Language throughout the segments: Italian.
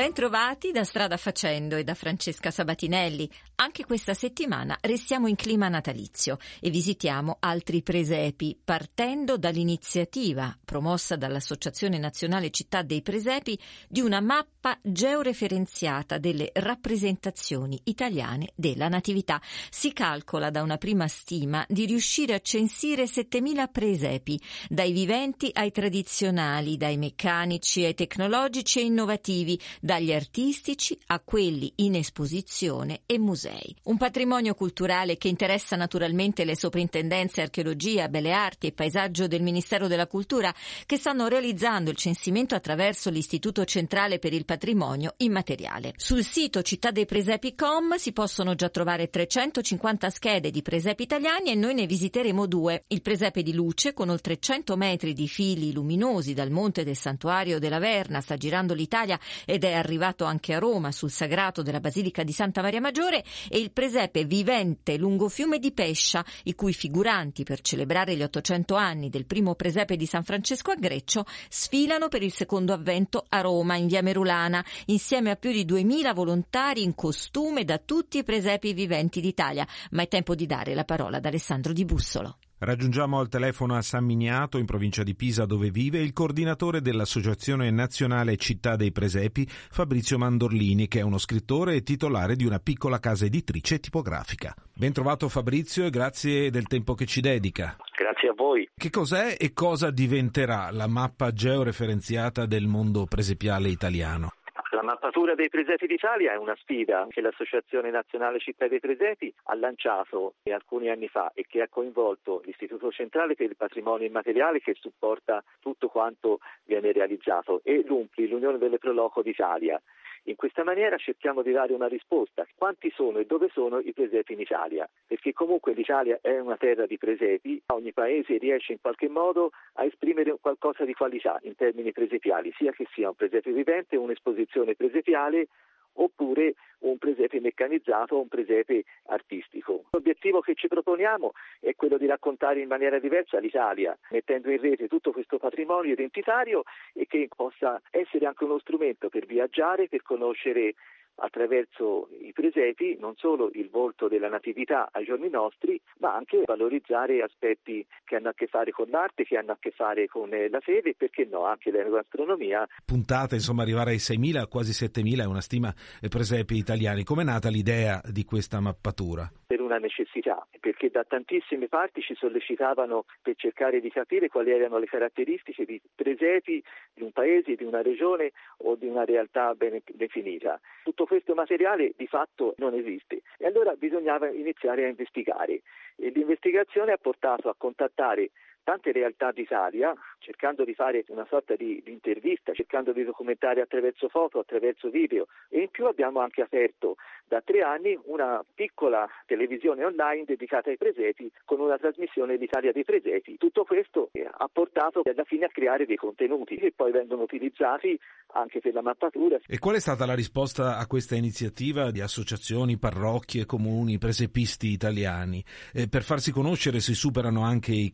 Bentrovati da Strada Facendo e da Francesca Sabatinelli. Anche questa settimana restiamo in clima natalizio e visitiamo altri presepi, partendo dall'iniziativa promossa dall'Associazione Nazionale Città dei Presepi di una mappa georeferenziata delle rappresentazioni italiane della Natività. Si calcola da una prima stima di riuscire a censire 7.000 presepi, dai viventi ai tradizionali, dai meccanici ai tecnologici e innovativi, dagli artistici a quelli in esposizione e musei. Un patrimonio culturale che interessa naturalmente le soprintendenze archeologia, belle arti e paesaggio del Ministero della Cultura che stanno realizzando il censimento attraverso l'Istituto Centrale per il Patrimonio Immateriale. Sul sito Città dei Presepi.com si possono già trovare 350 schede di presepi italiani e noi ne visiteremo due. Il presepe di luce con oltre 100 metri di fili luminosi dal monte del santuario della Verna sta girando l'Italia ed è arrivato anche a Roma sul sagrato della Basilica di Santa Maria Maggiore e il presepe vivente lungo fiume di Pescia, i cui figuranti per celebrare gli 800 anni del primo presepe di San Francesco a Greccio sfilano per il secondo avvento a Roma in via Merulana insieme a più di 2000 volontari in costume da tutti i presepi viventi d'Italia. Ma è tempo di dare la parola ad Alessandro Di Bussolo. Raggiungiamo al telefono a San Miniato, in provincia di Pisa, dove vive il coordinatore dell'Associazione Nazionale Città dei Presepi, Fabrizio Mandorlini, che è uno scrittore e titolare di una piccola casa editrice tipografica. Ben trovato Fabrizio e grazie del tempo che ci dedica. Grazie a voi. Che cos'è e cosa diventerà la mappa georeferenziata del mondo presepiale italiano? La mappatura dei presepi d'Italia è una sfida che l'Associazione Nazionale Città dei Presepi ha lanciato alcuni anni fa e che ha coinvolto l'Istituto Centrale per il Patrimonio Immateriale che supporta tutto quanto viene realizzato e l'UMPLI, l'Unione delle Proloco d'Italia. In questa maniera cerchiamo di dare una risposta. Quanti sono e dove sono i presepi in Italia? Perché comunque l'Italia è una terra di presepi, ogni paese riesce in qualche modo a esprimere qualcosa di qualità in termini presepiali, sia che sia un presepe vivente, un'esposizione presepiale oppure un presepe meccanizzato o un presepe artistico. L'obiettivo che ci proponiamo è quello di raccontare in maniera diversa l'Italia, mettendo in rete tutto questo patrimonio identitario e che possa essere anche uno strumento per viaggiare, per conoscere attraverso i presepi non solo il volto della natività ai giorni nostri, ma anche valorizzare aspetti che hanno a che fare con l'arte, che hanno a che fare con eh, la fede e perché no anche la gastronomia. Puntate, insomma, arrivare ai 6.000, quasi 7.000 è una stima eh, presepi italiani. Com'è nata l'idea di questa mappatura? Per una necessità, perché da tantissime parti ci sollecitavano per cercare di capire quali erano le caratteristiche di presepi di un paese, di una regione o di una realtà ben definita. Tutto questo materiale di fatto non esiste. E allora bisognava iniziare a investigare. E l'investigazione ha portato a contattare tante realtà d'Italia, cercando di fare una sorta di, di, intervista, cercando di documentare attraverso foto, attraverso video e in più abbiamo anche aperto da tre anni una piccola televisione online dedicata ai presepi con una trasmissione d'Italia dei presepi. Tutto questo ha portato alla fine a creare dei contenuti che poi vengono utilizzati anche per la mappatura. E qual è stata la risposta a questa iniziativa di associazioni, parrocchie, comuni, presepisti italiani? Eh, per farsi conoscere si superano anche i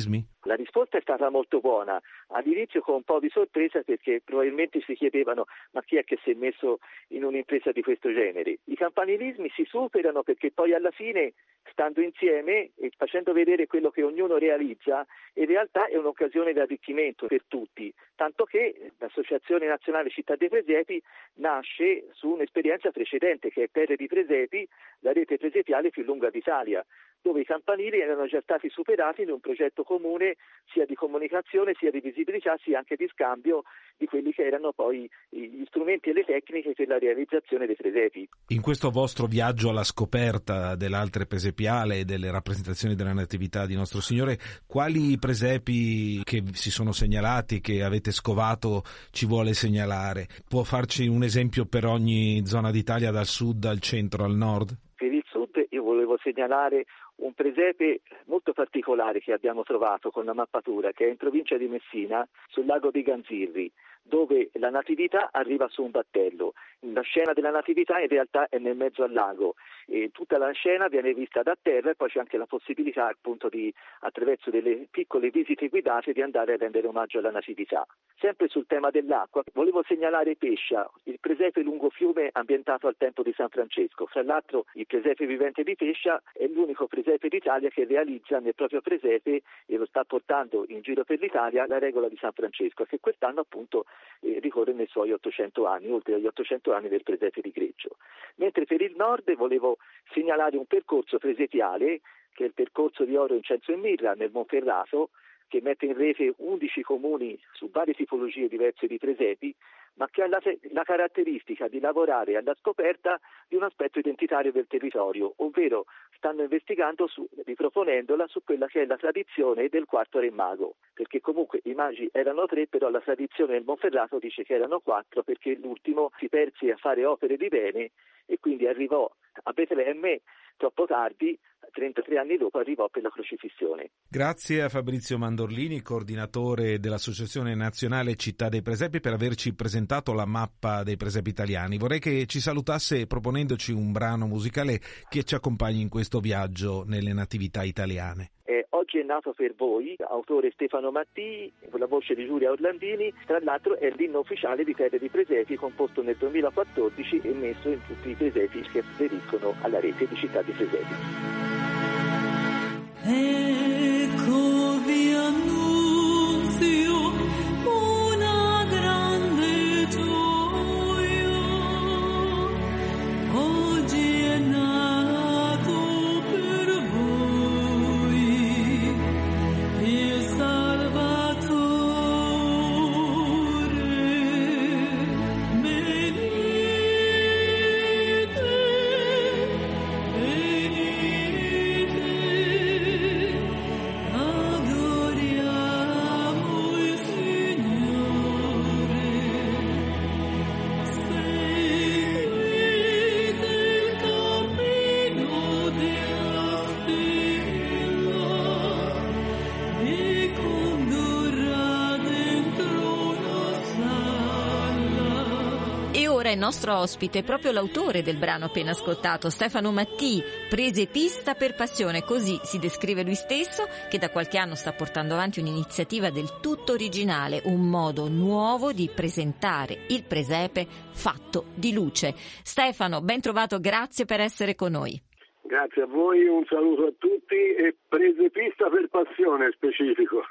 campanilismi? La risposta è stata molto buona, all'inizio con un po' di sorpresa perché probabilmente si chiedevano ma chi è che si è messo in un'impresa di questo genere. I campanilismi si superano perché poi alla fine stando insieme e facendo vedere quello che ognuno realizza, in realtà è un'occasione di arricchimento per tutti, tanto che l'Associazione Nazionale Città dei Presepi nasce su un'esperienza precedente che è Terre di Presepi, la rete presepiale più lunga d'Italia, dove i campanili erano già stati superati in un progetto comune sia di comunicazione, sia di visibilità, sia anche di scambio di quelli che erano poi gli strumenti e le tecniche per la realizzazione dei presepi. In questo vostro viaggio alla scoperta dell'altre presepiale e delle rappresentazioni della Natività di Nostro Signore, quali presepi che si sono segnalati, che avete scovato, ci vuole segnalare? Può farci un esempio per ogni zona d'Italia, dal sud al centro al nord? Segnalare un presepe molto particolare che abbiamo trovato con la mappatura, che è in provincia di Messina, sul lago di Ganzirri dove la natività arriva su un battello. La scena della natività in realtà è nel mezzo al lago e tutta la scena viene vista da terra e poi c'è anche la possibilità appunto di attraverso delle piccole visite guidate di andare a rendere omaggio alla natività. Sempre sul tema dell'acqua, volevo segnalare Pescia, il presepe lungo fiume ambientato al tempo di San Francesco. Fra l'altro il presepe vivente di Pescia è l'unico presepe d'Italia che realizza nel proprio presepe e lo sta portando in giro per l'Italia la regola di San Francesco che quest'anno appunto eh, ricorre nei suoi 800 anni, oltre agli 800 anni del presepe di Greggio. Mentre per il nord volevo segnalare un percorso presepiale, che è il percorso di oro, incenso e mirra nel Monferrato, che mette in rete 11 comuni su varie tipologie diverse di presepi, ma che ha la, la, caratteristica di lavorare alla scoperta di un aspetto identitario del territorio, ovvero stanno investigando, su, riproponendola su quella che è la tradizione del quarto re mago, perché comunque i magi erano tre, però la tradizione del Monferrato dice che erano quattro perché l'ultimo si perse a fare opere di bene e quindi arrivò a Betlemme troppo tardi 33 anni dopo arrivò per la crocifissione. Grazie a Fabrizio Mandorlini, coordinatore dell'Associazione Nazionale Città dei Presepi, per averci presentato la mappa dei presepi italiani. Vorrei che ci salutasse proponendoci un brano musicale che ci accompagni in questo viaggio nelle natività italiane. Eh, oggi è nato per voi, autore Stefano Mattii, con la voce di Giulia Orlandini, tra l'altro è l'inno ufficiale di Terre di Presepi, composto nel 2014 e messo in tutti i presepi che aderiscono alla rete di città di Presepi. and ora il nostro ospite è proprio l'autore del brano appena ascoltato, Stefano Mattii, prese pista per passione, così si descrive lui stesso, che da qualche anno sta portando avanti un'iniziativa del tutto originale, un modo nuovo di presentare il presepe fatto di luce. Stefano, ben trovato, grazie per essere con noi. Grazie a voi, un saluto a tutti e prese pista per passione specifico.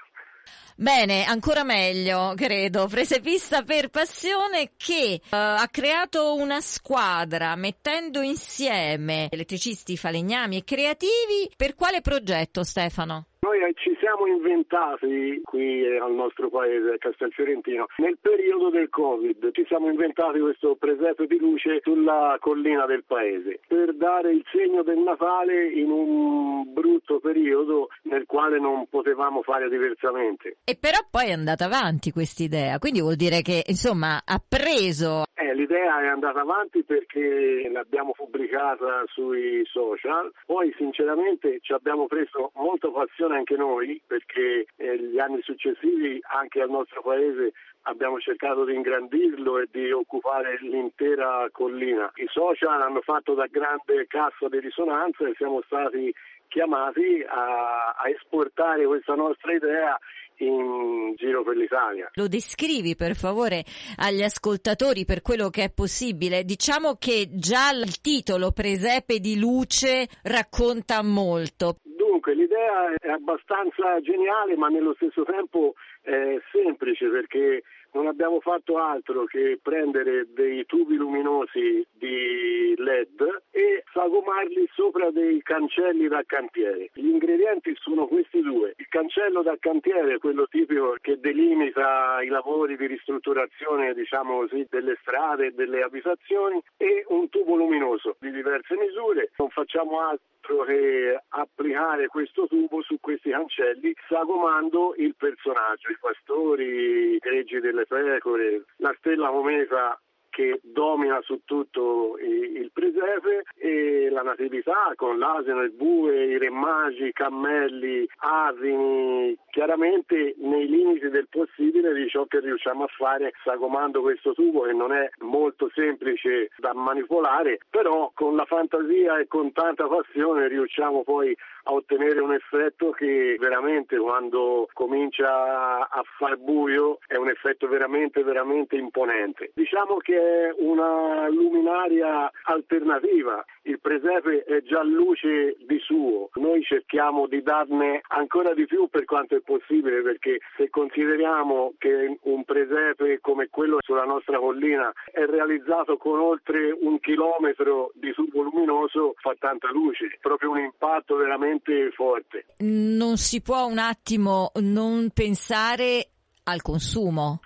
Bene, ancora meglio, credo. Prese pista per passione che eh, ha creato una squadra mettendo insieme elettricisti, falegnami e creativi. Per quale progetto, Stefano? Noi eh, ci siamo inventati qui eh, al nostro paese, a Castelfiorentino, nel periodo del Covid, ci siamo inventati questo presepe di luce sulla collina del paese per dare il segno del Natale in un brutto periodo nel quale non potevamo fare diversamente. E però poi è andata avanti quest'idea, quindi vuol dire che insomma ha preso. Eh, l'idea è andata avanti perché l'abbiamo pubblicata sui social, poi sinceramente ci abbiamo preso molta passione anche noi perché eh, gli anni successivi anche al nostro paese abbiamo cercato di ingrandirlo e di occupare l'intera collina. I social hanno fatto da grande cassa di risonanza e siamo stati chiamati a, a esportare questa nostra idea in giro per l'Italia. Lo descrivi per favore agli ascoltatori per quello che è possibile. Diciamo che già il titolo Presepe di luce racconta molto. Dunque, l'idea è abbastanza geniale, ma nello stesso tempo eh, semplice perché non abbiamo fatto altro che prendere dei tubi luminosi di LED e sagomarli sopra dei cancelli da cantiere. Gli ingredienti sono questi due. Il cancello da cantiere, quello tipico che delimita i lavori di ristrutturazione, diciamo così, delle strade e delle abitazioni e un tubo luminoso di diverse misure. Non facciamo altro che applicare questo tubo su questi cancelli sagomando il personaggio, i pastori, i greggi delle pecore, la stella cometa che domina su tutto il presepe e la natività con l'asino, il bue, i re magi, i cammelli, asini, chiaramente nei limiti del possibile di ciò che riusciamo a fare sagomando questo tubo che non è molto semplice da manipolare, però con la fantasia e con tanta passione riusciamo poi a ottenere un effetto che veramente quando comincia a far buio è un effetto veramente veramente imponente. Diciamo che è una luminaria alternativa, il presepe è già luce di suo, noi cerchiamo di darne ancora di più per quanto è possibile perché se consideriamo che un presepe come quello sulla nostra collina è realizzato con oltre un chilometro di tubo luminoso fa tanta luce, proprio un impatto veramente forte. Non si può un attimo non pensare al consumo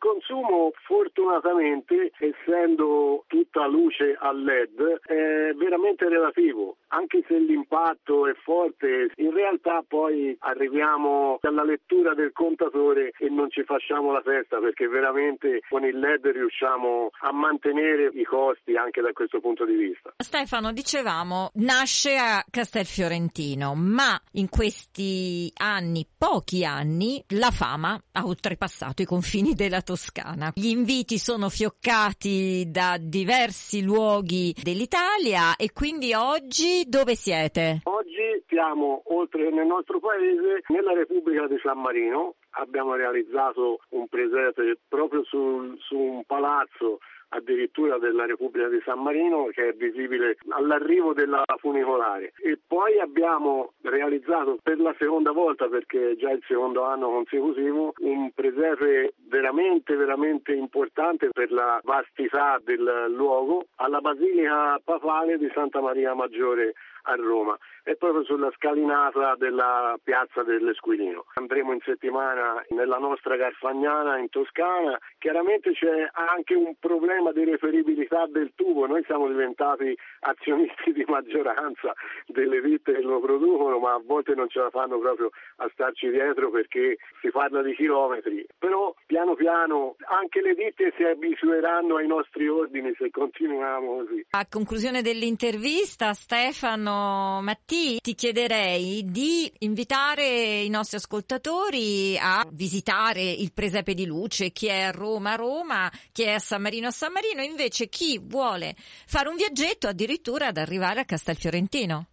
consumo fortunatamente, essendo tutta luce a LED, è veramente relativo. Anche se l'impatto è forte, in realtà poi arriviamo alla lettura del contatore e non ci facciamo la festa perché veramente con il LED riusciamo a mantenere i costi anche da questo punto di vista. Stefano, dicevamo, nasce a Castelfiorentino, ma in questi anni, pochi anni, la fama ha oltrepassato i confini della Toscana. Gli inviti sono fioccati da diversi luoghi dell'Italia e quindi oggi dove siete? Oggi siamo oltre che nel nostro paese, nella Repubblica di San Marino. Abbiamo realizzato un presepe proprio sul, su un palazzo addirittura della Repubblica di San Marino che è visibile all'arrivo della funicolare. E poi abbiamo realizzato per la seconda volta perché è già il secondo anno consecutivo un presepe veramente veramente importante per la vastità del luogo alla Basilica Papale di Santa Maria Maggiore a Roma, è proprio sulla scalinata della piazza dell'Esquilino. Andremo in settimana nella nostra Garfagnana in Toscana, chiaramente c'è anche un problema di referibilità del tubo, noi siamo diventati azionisti di maggioranza delle ditte che lo producono, ma a volte non ce la fanno proprio a starci dietro perché si parla di chilometri, però piano piano anche le ditte si abitueranno ai nostri ordini se continuiamo così. A conclusione dell'intervista Stefano Stefano Matti, ti chiederei di invitare i nostri ascoltatori a visitare il presepe di luce, chi è a Roma a Roma, chi è a San Marino a San Marino, invece chi vuole fare un viaggetto addirittura ad arrivare a Castelfiorentino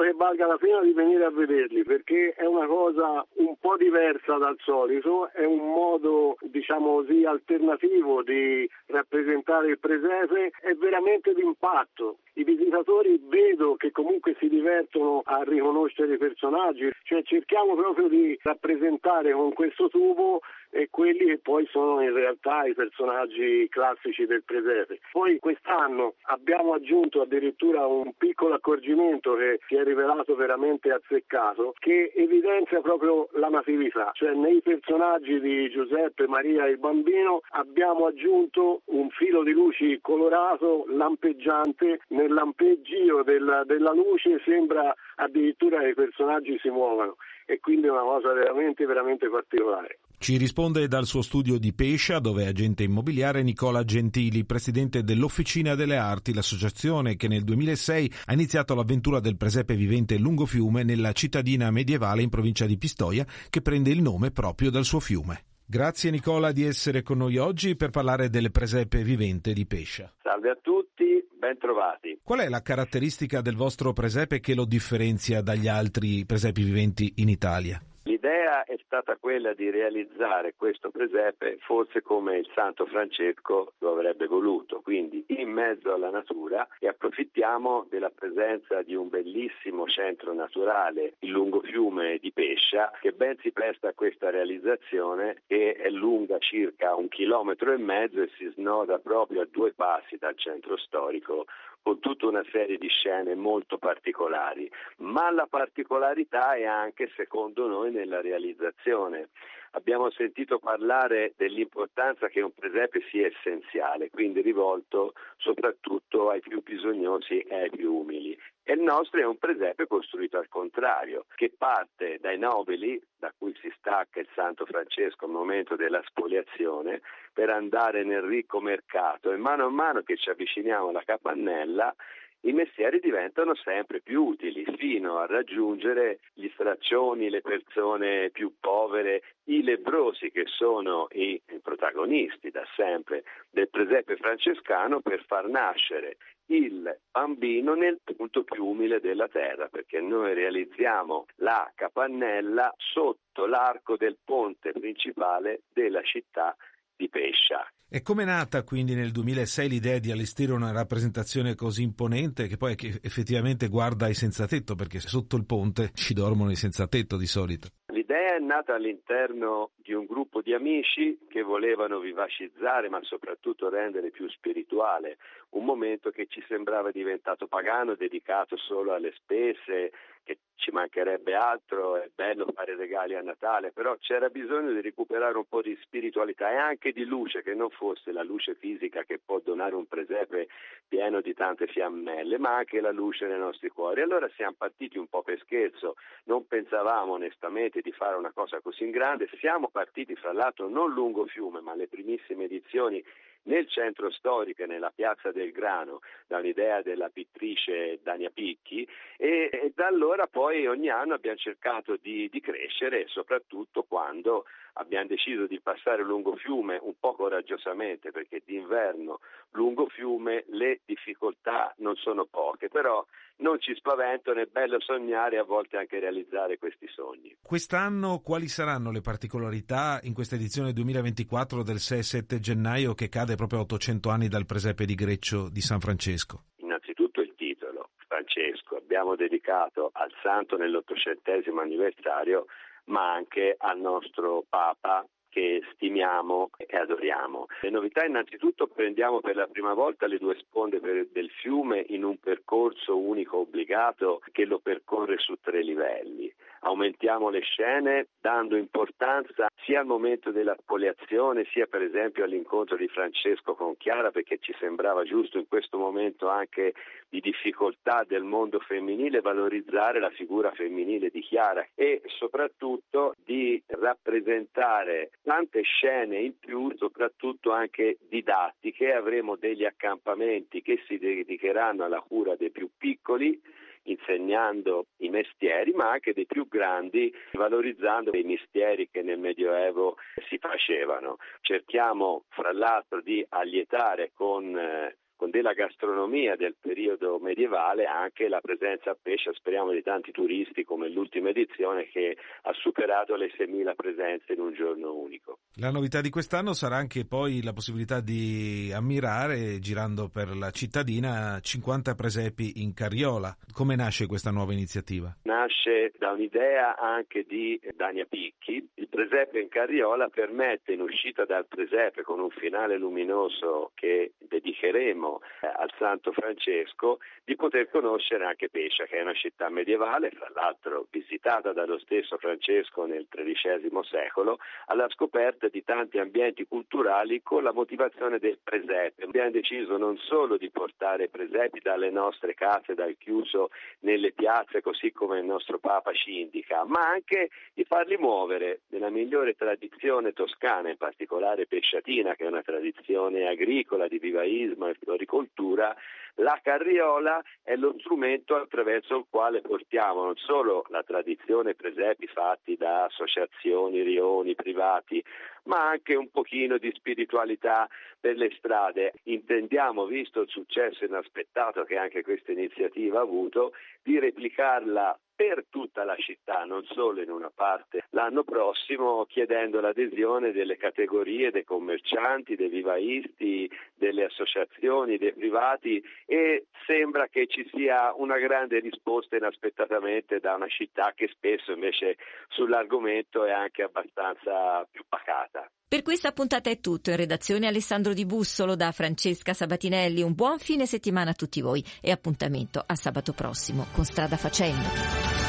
credo che valga la pena di venire a vederli perché è una cosa un po' diversa dal solito, è un modo diciamo così alternativo di rappresentare il presepe, è veramente d'impatto. I visitatori vedo che comunque si divertono a riconoscere i personaggi, cioè cerchiamo proprio di rappresentare con questo tubo e quelli che poi sono in realtà i personaggi classici del presepe. Poi quest'anno abbiamo aggiunto addirittura un piccolo accorgimento che si è rivelato veramente azzeccato, che evidenzia proprio la natività, cioè nei personaggi di Giuseppe, Maria e il bambino abbiamo aggiunto un filo di luci colorato, lampeggiante, nel lampeggio della, della luce sembra addirittura che i personaggi si muovano e quindi è una cosa veramente, veramente particolare. Ci risponde dal suo studio di Pescia, dove è agente immobiliare, Nicola Gentili, presidente dell'Officina delle Arti, l'associazione che nel 2006 ha iniziato l'avventura del presepe vivente lungo fiume nella cittadina medievale in provincia di Pistoia, che prende il nome proprio dal suo fiume. Grazie Nicola di essere con noi oggi per parlare del presepe vivente di Pescia. Salve a tutti, ben trovati. Qual è la caratteristica del vostro presepe che lo differenzia dagli altri presepi viventi in Italia? L'idea è stata quella di realizzare questo presepe forse come il Santo Francesco lo avrebbe voluto, quindi in mezzo alla natura e approfittiamo della presenza di un bellissimo centro naturale, il lungofiume di Pescia, che ben si presta a questa realizzazione che è lunga circa un chilometro e mezzo e si snoda proprio a due passi dal centro storico con tutta una serie di scene molto particolari, ma la particolarità è anche, secondo noi, nella realizzazione. abbiamo sentito parlare dell'importanza che un presepe sia essenziale, quindi rivolto soprattutto ai più bisognosi e ai più umili. E il nostro è un presepe costruito al contrario, che parte dai nobili, da cui si stacca il Santo Francesco al momento della spoliazione, per andare nel ricco mercato e mano a mano che ci avviciniamo alla capannella i mestieri diventano sempre più utili fino a raggiungere gli straccioni, le persone più povere, i lebrosi che sono i protagonisti da sempre del presepe francescano per far nascere il bambino nel punto più umile della terra, perché noi realizziamo la capannella sotto l'arco del ponte principale della città di Pescia. E come è nata quindi nel 2006 l'idea di allestire una rappresentazione così imponente che poi effettivamente guarda i senza tetto, perché sotto il ponte ci dormono i senza tetto di solito? L'idea è nata all'interno di un gruppo di amici che volevano vivacizzare ma soprattutto rendere più spirituale un momento che ci sembrava diventato pagano, dedicato solo alle spese, che ci mancherebbe altro, è bello fare regali a Natale, però c'era bisogno di recuperare un po' di spiritualità e anche di luce, che non fosse la luce fisica che può donare un presepe pieno di tante fiammelle, ma anche la luce nei nostri cuori. Allora siamo partiti un po' per scherzo, non pensavamo onestamente di fare una cosa così grande, siamo partiti fra l'altro non lungo fiume, ma le primissime edizioni nel centro storico e nella piazza del Grano da un'idea della pittrice Dania Picchi e, e, da allora poi ogni anno abbiamo cercato di, di crescere soprattutto quando abbiamo deciso di passare lungo fiume un po' coraggiosamente perché d'inverno lungo fiume le difficoltà non sono poche, però non ci spaventano, è bello sognare e a volte anche realizzare questi sogni. Quest'anno quali saranno le particolarità in questa edizione 2024 del 6 7 gennaio che cade proprio a 800 anni dal presepe di Greccio di San Francesco? Innanzitutto il titolo, Francesco, abbiamo dedicato al santo nell'ottocentesimo anniversario ma anche al nostro Papa che stimiamo e adoriamo. Le novità innanzitutto prendiamo per la prima volta le due sponde del fiume in un percorso unico obbligato che lo percorre su tre livelli. Aumentiamo le scene dando importanza sia al momento della spoliazione sia per esempio all'incontro di Francesco con Chiara perché ci sembrava giusto in questo momento anche di difficoltà del mondo femminile valorizzare la figura femminile di Chiara e soprattutto di rappresentare tante scene in più, soprattutto anche didattiche. Avremo degli accampamenti che si dedicheranno alla cura dei più piccoli insegnando i mestieri, ma anche dei più grandi, valorizzando i mestieri che nel Medioevo si facevano. Cerchiamo, fra l'altro, di allietare con eh, della gastronomia del periodo medievale anche la presenza a pesce, speriamo di tanti turisti come l'ultima edizione che ha superato le 6.000 presenze in un giorno unico. La novità di quest'anno sarà anche poi la possibilità di ammirare, girando per la cittadina, 50 presepi in carriola. Come nasce questa nuova iniziativa? Nasce da un'idea anche di Dania Picchi. Il presepe in carriola permette in uscita dal presepe con un finale luminoso che dedicheremo eh, al Santo Francesco di poter conoscere anche Pescia, che è una città medievale, fra l'altro visitata dallo stesso Francesco nel XIII secolo, alla scoperta di tanti ambienti culturali con la motivazione del presepe. Abbiamo deciso non solo di portare presepi dalle nostre case, dal chiuso nelle piazze, così come il nostro Papa ci indica, ma anche di farli muovere nella migliore tradizione toscana, in particolare pesciatina, che è una tradizione agricola di vivaismo e floricoltura, la carriola è lo strumento attraverso il quale portiamo non solo la tradizione presepi fatti da associazioni, rioni, privati, ma anche un pochino di spiritualità per le strade. Intendiamo, visto il successo inaspettato che anche questa iniziativa ha avuto, di replicarla per tutta la città, non solo in una parte, l'anno prossimo chiedendo l'adesione delle categorie dei commercianti, dei vivaisti, delle associazioni, dei privati e sembra che ci sia una grande risposta inaspettatamente da una città che spesso invece sull'argomento è anche abbastanza più pacata. Per questa puntata è tutto. In redazione Alessandro Di Bussolo da Francesca Sabatinelli. Un buon fine settimana a tutti voi e appuntamento a sabato prossimo con Strada Facendo.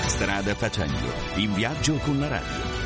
Strada Facendo, in viaggio con la radio.